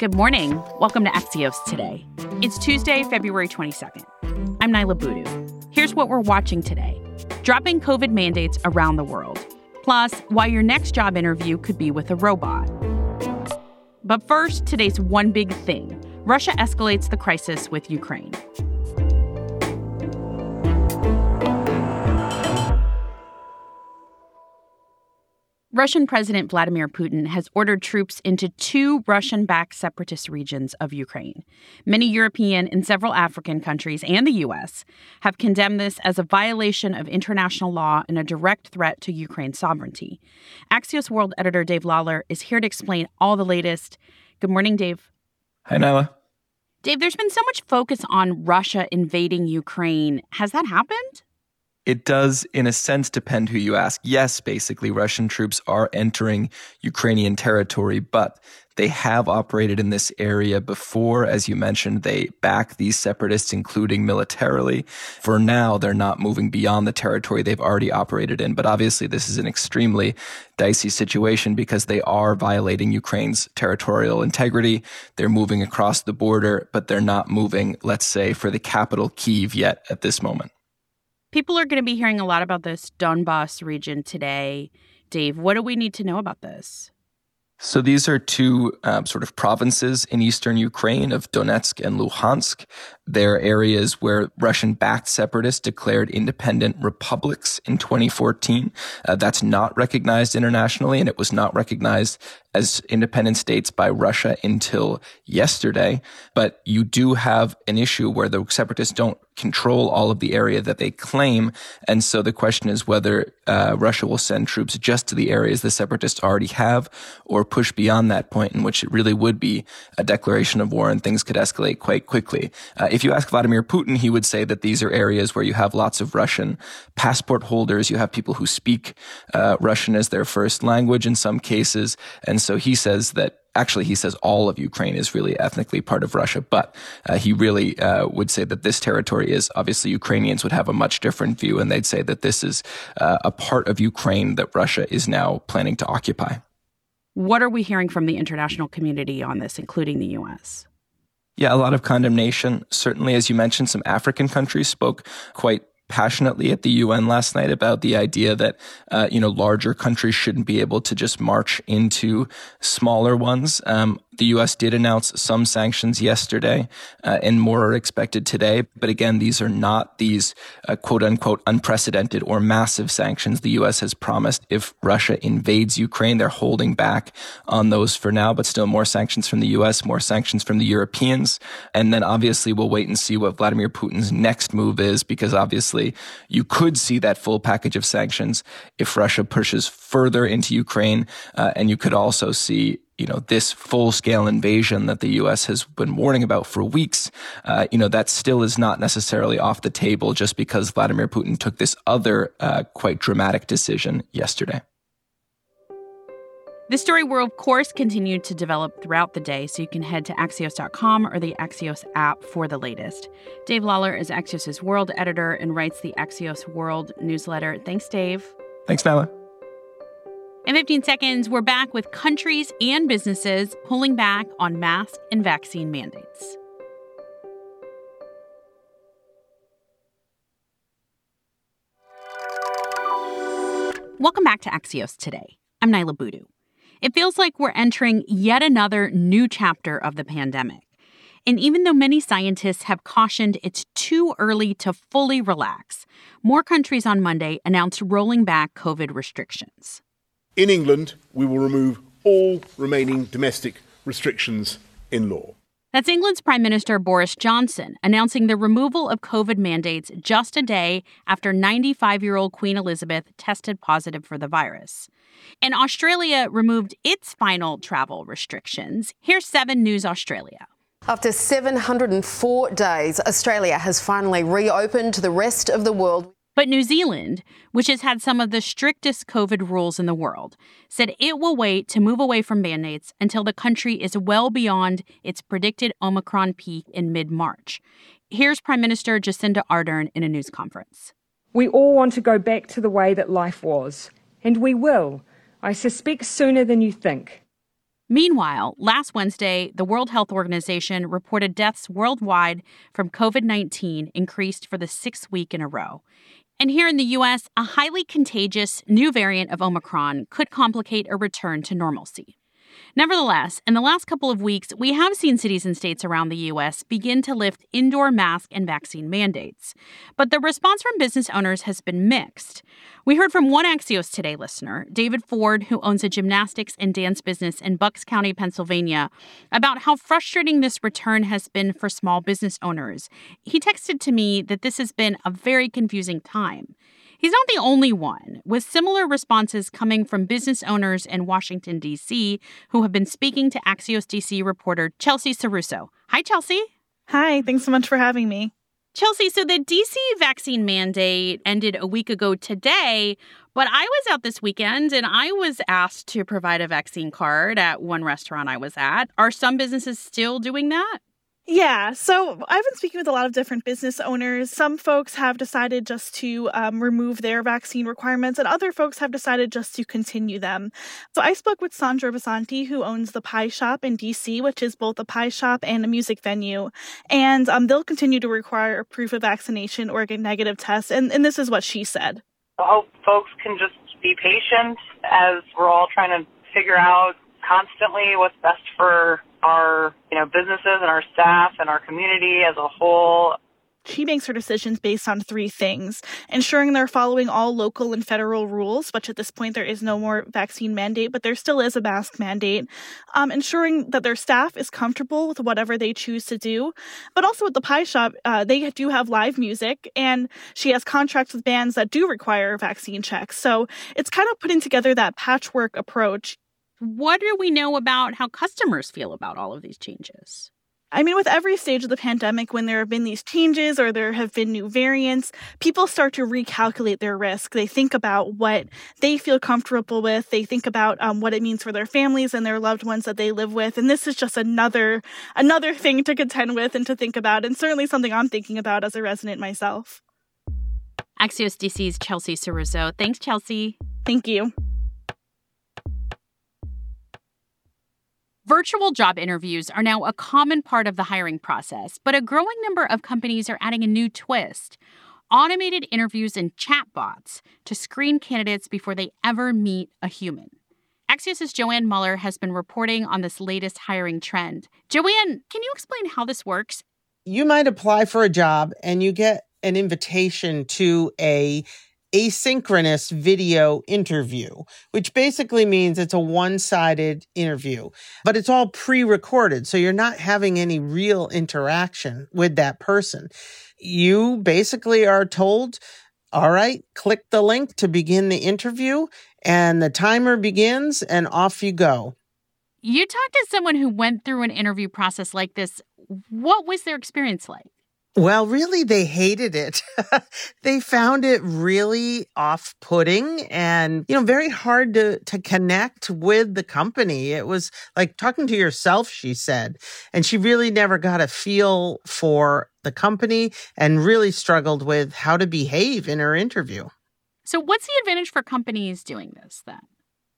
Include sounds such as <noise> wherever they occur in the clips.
Good morning. Welcome to Axios Today. It's Tuesday, February 22nd. I'm Niala Boodhoo. Here's what we're watching today dropping COVID mandates around the world, plus, why your next job interview could be with a robot. But first, today's one big thing Russia escalates the crisis with Ukraine. Russian President Vladimir Putin has ordered troops into two Russian backed separatist regions of Ukraine. Many European and several African countries and the U.S. have condemned this as a violation of international law and a direct threat to Ukraine's sovereignty. Axios World editor Dave Lawler is here to explain all the latest. Good morning, Dave. Hi, Niala. Dave, there's been so much focus on Russia invading Ukraine. Has that happened? It does, in a sense, depend who you ask. Yes, basically, Russian troops are entering Ukrainian territory, but they have operated in this area before. As you mentioned, they back these separatists, including militarily. For now, they're not moving beyond the territory they've already operated in. But obviously, this is an extremely dicey situation because they are violating Ukraine's territorial integrity. They're moving across the border, but they're not moving, let's say, for the capital, Kiev, yet at this moment. People are going to be hearing a lot about this Donbass region today. Dave, what do we need to know about this? So these are two um, sort of provinces in eastern Ukraine of Donetsk and Luhansk. They're areas where Russian backed separatists declared independent republics in 2014. Uh, that's not recognized internationally, and it was not recognized as independent states by Russia until yesterday. But you do have an issue where the separatists don't control all of the area that they claim. And so the question is whether uh, Russia will send troops just to the areas the separatists already have or push beyond that point in which it really would be a declaration of war and things could escalate quite quickly. Uh, if you ask Vladimir Putin, he would say that these are areas where you have lots of Russian passport holders. You have people who speak uh, Russian as their first language in some cases. And and so he says that actually he says all of Ukraine is really ethnically part of Russia, but uh, he really uh, would say that this territory is obviously Ukrainians would have a much different view, and they'd say that this is uh, a part of Ukraine that Russia is now planning to occupy. What are we hearing from the international community on this, including the U.S.? Yeah, a lot of condemnation. Certainly, as you mentioned, some African countries spoke quite passionately at the UN last night about the idea that uh, you know larger countries shouldn't be able to just march into smaller ones. Um, the U.S. did announce some sanctions yesterday, uh, and more are expected today. But again, these are not these uh, quote unquote unprecedented or massive sanctions. The U.S. has promised if Russia invades Ukraine, they're holding back on those for now, but still more sanctions from the U.S., more sanctions from the Europeans. And then obviously we'll wait and see what Vladimir Putin's next move is, because obviously you could see that full package of sanctions if Russia pushes further into Ukraine. Uh, and you could also see you know, this full scale invasion that the U.S. has been warning about for weeks, uh, you know, that still is not necessarily off the table just because Vladimir Putin took this other uh, quite dramatic decision yesterday. This story will, of course, continue to develop throughout the day, so you can head to Axios.com or the Axios app for the latest. Dave Lawler is Axios' world editor and writes the Axios World newsletter. Thanks, Dave. Thanks, Niala. In 15 seconds, we're back with countries and businesses pulling back on mask and vaccine mandates. Welcome back to Axios today. I'm Niala Boodhoo. It feels like we're entering yet another new chapter of the pandemic. And even though many scientists have cautioned it's too early to fully relax, more countries on Monday announced rolling back COVID restrictions. In England, we will remove all remaining domestic restrictions in law. That's England's Prime Minister Boris Johnson announcing the removal of COVID mandates just a day after 95 year old Queen Elizabeth tested positive for the virus. And Australia removed its final travel restrictions. Here's 7 News Australia. After 704 days, Australia has finally reopened to the rest of the world. But New Zealand, which has had some of the strictest COVID rules in the world, said it will wait to move away from mandates until the country is well beyond its predicted Omicron peak in mid March. Here's Prime Minister Jacinda Ardern in a news conference. We all want to go back to the way that life was, and we will, I suspect sooner than you think. Meanwhile, last Wednesday, the World Health Organization reported deaths worldwide from COVID 19 increased for the sixth week in a row. And here in the US, a highly contagious new variant of Omicron could complicate a return to normalcy. Nevertheless, in the last couple of weeks, we have seen cities and states around the U.S. begin to lift indoor mask and vaccine mandates. But the response from business owners has been mixed. We heard from one Axios Today listener, David Ford, who owns a gymnastics and dance business in Bucks County, Pennsylvania, about how frustrating this return has been for small business owners. He texted to me that this has been a very confusing time. He's not the only one, with similar responses coming from business owners in Washington, D.C., who have been speaking to Axios DC reporter Chelsea Cirruzzo. Hi, Chelsea. Hi, thanks so much for having me. Chelsea, so the DC vaccine mandate ended a week ago today, but I was out this weekend and I was asked to provide a vaccine card at one restaurant I was at. Are some businesses still doing that? Yeah, so I've been speaking with a lot of different business owners. Some folks have decided just to um, remove their vaccine requirements, and other folks have decided just to continue them. So I spoke with Sandra Basanti, who owns the Pie Shop in DC, which is both a pie shop and a music venue. And um, they'll continue to require a proof of vaccination or a negative test. And, and this is what she said. I hope folks can just be patient as we're all trying to figure out constantly what's best for our, you know, businesses and our staff and our community as a whole. She makes her decisions based on three things ensuring they're following all local and federal rules, which at this point there is no more vaccine mandate, but there still is a mask mandate. Um, ensuring that their staff is comfortable with whatever they choose to do. But also at the pie shop, uh, they do have live music, and she has contracts with bands that do require vaccine checks. So it's kind of putting together that patchwork approach. What do we know about how customers feel about all of these changes? I mean, with every stage of the pandemic, when there have been these changes or there have been new variants, people start to recalculate their risk. They think about what they feel comfortable with. They think about um, what it means for their families and their loved ones that they live with. And this is just another another thing to contend with and to think about, and certainly something I'm thinking about as a resident myself. Axios DC's Chelsea Cirruzzo. Thanks, Chelsea. Thank you. Virtual job interviews are now a common part of the hiring process, but a growing number of companies are adding a new twist automated interviews and chatbots to screen candidates before they ever meet a human. Axios' Joann Muller has been reporting on this latest hiring trend. Joann, can you explain how this works? You might apply for a job and you get an invitation to a asynchronous video interview, which basically means it's a one sided interview, but it's all pre recorded. So you're not having any real interaction with that person. You basically are told, all right, click the link to begin the interview, and the timer begins, and off you go. You talked to someone who went through an interview process like this. What was their experience like? Well, really, they hated it. <laughs> they found it really off putting and, you know, very hard to, to connect with the company. It was like talking to yourself, she said. And she really never got a feel for the company and really struggled with how to behave in her interview. So, what's the advantage for companies doing this then?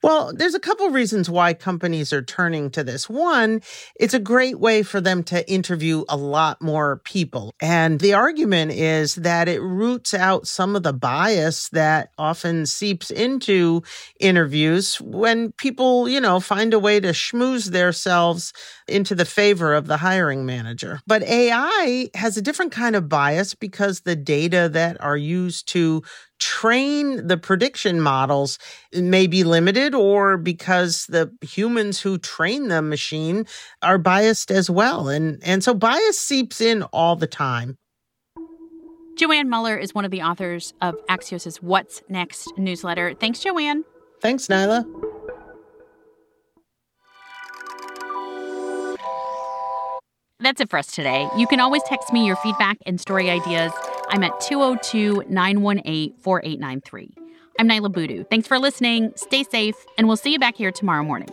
Well, there's a couple reasons why companies are turning to this. One, it's a great way for them to interview a lot more people. And the argument is that it roots out some of the bias that often seeps into interviews when people, you know, find a way to schmooze themselves into the favor of the hiring manager. But AI has a different kind of bias because the data that are used to train the prediction models may be limited or because the humans who train the machine are biased as well. And, and so bias seeps in all the time. Joann Muller is one of the authors of axios's What's Next newsletter. Thanks, Joann. Thanks, Niala That's it for us today. You can always text me your feedback and story ideas. I'm at 202 918 4893. I'm Niala Boodhoo. Thanks for listening. Stay safe, and we'll see you back here tomorrow morning.